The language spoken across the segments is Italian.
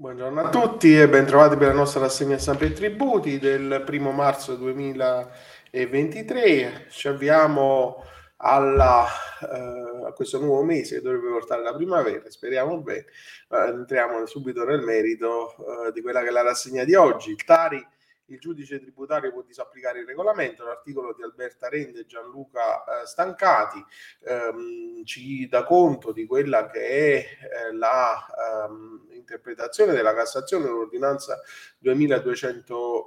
Buongiorno a tutti e bentrovati per la nostra rassegna stampa e tributi del primo marzo 2023. Ci avviamo alla, uh, a questo nuovo mese che dovrebbe portare la primavera, speriamo bene. Uh, entriamo subito nel merito uh, di quella che è la rassegna di oggi. Tari il giudice tributario può disapplicare il regolamento, l'articolo di Alberta Rende e Gianluca eh, Stancati ehm, ci dà conto di quella che è eh, la ehm, interpretazione della Cassazione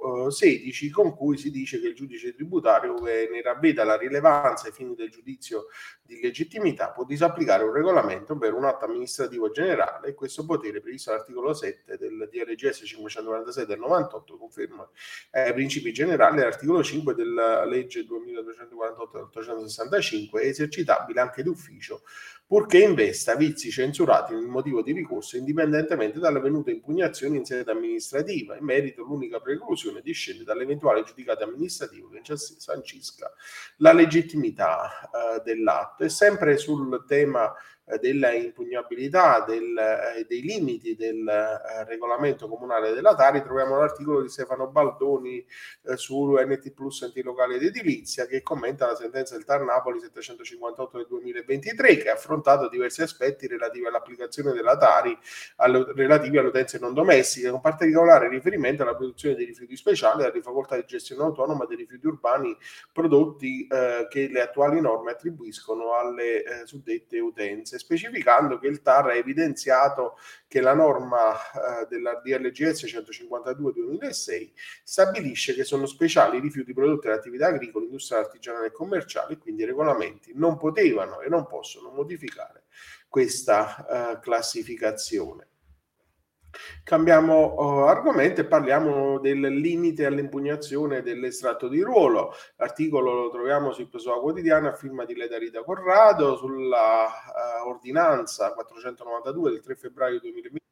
dell'ordinanza 2216 con cui si dice che il giudice tributario che ne ravveda la rilevanza ai fini del giudizio di legittimità può disapplicare un regolamento per un atto amministrativo generale e questo potere previsto all'articolo 7 del DRGS 546 del 98 conferma ai eh, principi generali dell'articolo 5 della legge 2248 del 865 è esercitabile anche d'ufficio purché investa vizi censurati nel motivo di ricorso indipendentemente dall'avvenuta impugnazione in sede amministrativa. In merito l'unica preclusione discende dall'eventuale giudicato amministrativo che sancisca la legittimità eh, dell'atto. E sempre sul tema della impugnabilità del, eh, dei limiti del eh, regolamento comunale della Tari troviamo l'articolo di Stefano Baldoni eh, su NT Plus enti locali ed edilizia che commenta la sentenza del TAR Napoli 758 del 2023 che ha affrontato diversi aspetti relativi all'applicazione della Tari alle, relativi alle utenze non domestiche con particolare riferimento alla produzione dei rifiuti speciali e alle facoltà di gestione autonoma dei rifiuti urbani prodotti eh, che le attuali norme attribuiscono alle eh, suddette utenze specificando che il TAR ha evidenziato che la norma eh, della DLGS 152-2006 stabilisce che sono speciali i rifiuti prodotti da attività agricola, industriale, artigianale e commerciale, quindi i regolamenti non potevano e non possono modificare questa eh, classificazione. Cambiamo uh, argomento e parliamo del limite all'impugnazione dell'estratto di ruolo. L'articolo lo troviamo sul Pessoa Quotidiana a firma di Leda Rita Corrado sulla uh, ordinanza 492 del 3 febbraio 2020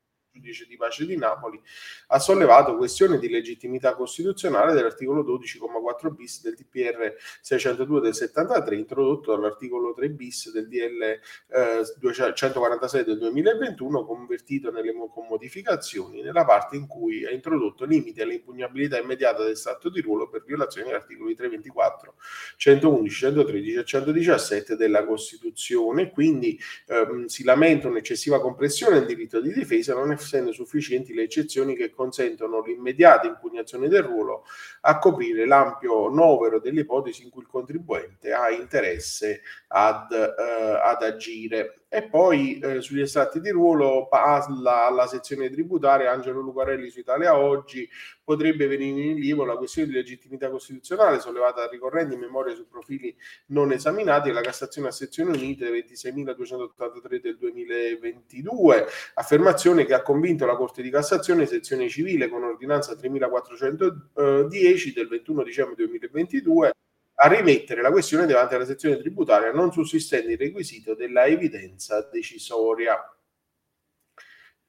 giudice di pace di Napoli, ha sollevato questione di legittimità costituzionale dell'articolo 12,4 bis del TPR 602 del 73, introdotto dall'articolo 3 bis del DL eh, 146 del 2021, convertito nelle, con modificazioni nella parte in cui ha introdotto limiti all'impugnabilità immediata del stato di ruolo per violazione degli articoli 324, 111, 113 e 117 della Costituzione. Quindi ehm, si lamenta un'eccessiva compressione del diritto di difesa, non è essendo sufficienti le eccezioni che consentono l'immediata impugnazione del ruolo a coprire l'ampio novero delle ipotesi in cui il contribuente ha interesse ad, eh, ad agire. E poi eh, sugli estratti di ruolo parla alla sezione tributaria Angelo Lucarelli su Italia Oggi, potrebbe venire in rilievo la questione di legittimità costituzionale sollevata da ricorrenti in memoria su profili non esaminati e la Cassazione a sezioni unite 26.283 del 2022, affermazione che ha convinto la Corte di Cassazione sezione civile con ordinanza 3410 del 21 dicembre 2022 a rimettere la questione davanti alla sezione tributaria non sussistente il requisito della evidenza decisoria.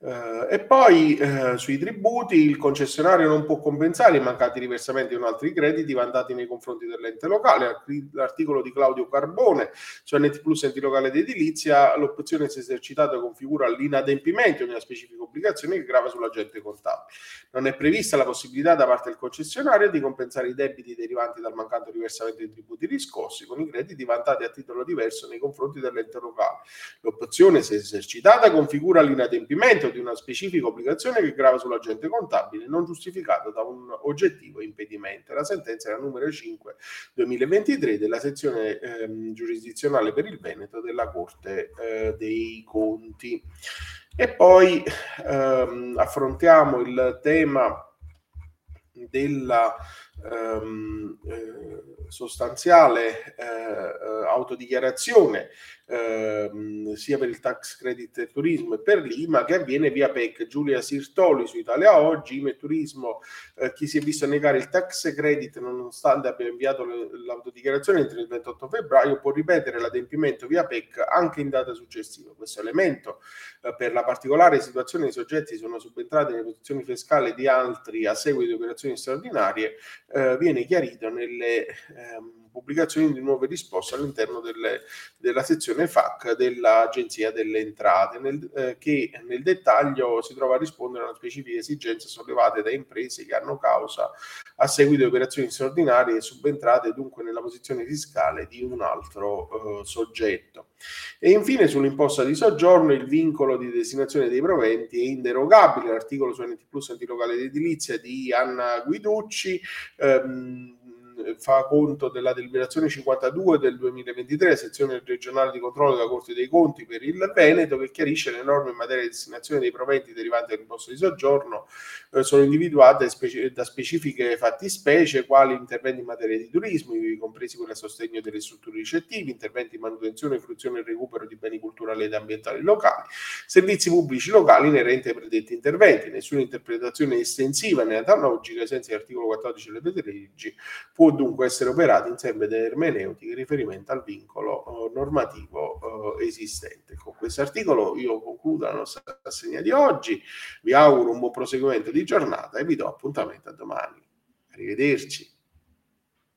Uh, e poi uh, sui tributi il concessionario non può compensare i mancati riversamenti con altri crediti vantati nei confronti dell'ente locale. L'articolo di Claudio Carbone su NT Plus enti locale ed edilizia, l'opzione è esercitata configura l'inadempimento di una specifica obbligazione che grava sull'agente contabile. Non è prevista la possibilità da parte del concessionario di compensare i debiti derivanti dal mancato riversamento dei tributi riscossi con i crediti vantati a titolo diverso nei confronti dell'ente locale. L'opzione è esercitata configura l'inadempimento di una specifica obbligazione che grava sull'agente contabile non giustificata da un oggettivo impedimento. La sentenza la numero 5 2023 della sezione ehm, giurisdizionale per il Veneto della Corte eh, dei Conti. E poi ehm, affrontiamo il tema della ehm, eh, sostanziale eh autodichiarazione ehm, sia per il tax credit turismo e per l'IMA che avviene via PEC. Giulia Sirtoli su Italia Oggi, IMA e Turismo, eh, chi si è visto negare il tax credit nonostante abbia inviato l'autodichiarazione entro il 28 febbraio può ripetere l'adempimento via PEC anche in data successiva. Questo elemento eh, per la particolare situazione dei soggetti sono subentrati nelle posizioni fiscali di altri a seguito di operazioni straordinarie eh, viene chiarito nelle ehm, pubblicazione di nuove risposte all'interno delle, della sezione FAC dell'Agenzia delle Entrate, nel, eh, che nel dettaglio si trova a rispondere a una specifiche esigenze sollevate da imprese che hanno causa a seguito di operazioni straordinarie e subentrate dunque nella posizione fiscale di un altro eh, soggetto. E infine sull'imposta di soggiorno il vincolo di destinazione dei proventi è inderogabile, l'articolo su NT Plus antilocale edilizia di Anna Guiducci. Ehm, fa conto della deliberazione 52 del 2023, sezione regionale di controllo della Corte dei Conti per il Veneto, che chiarisce le norme in materia di destinazione dei proventi derivanti dall'imposto di soggiorno, eh, sono individuate specie, da specifiche fattispecie, quali interventi in materia di turismo, compresi quelli a sostegno delle strutture ricettive, interventi di manutenzione, fruizione e recupero di beni culturali ed ambientali locali, servizi pubblici locali inerenti ai predetti interventi. Nessuna interpretazione estensiva né analogica, ai sensi dell'articolo 14 delle leggi, può dunque essere operata in termini ermeneutiche in riferimento al vincolo uh, normativo uh, esistente. Con questo articolo io concludo la nostra rassegna di oggi, vi auguro un buon proseguimento di giornata e vi do appuntamento a domani. Arrivederci.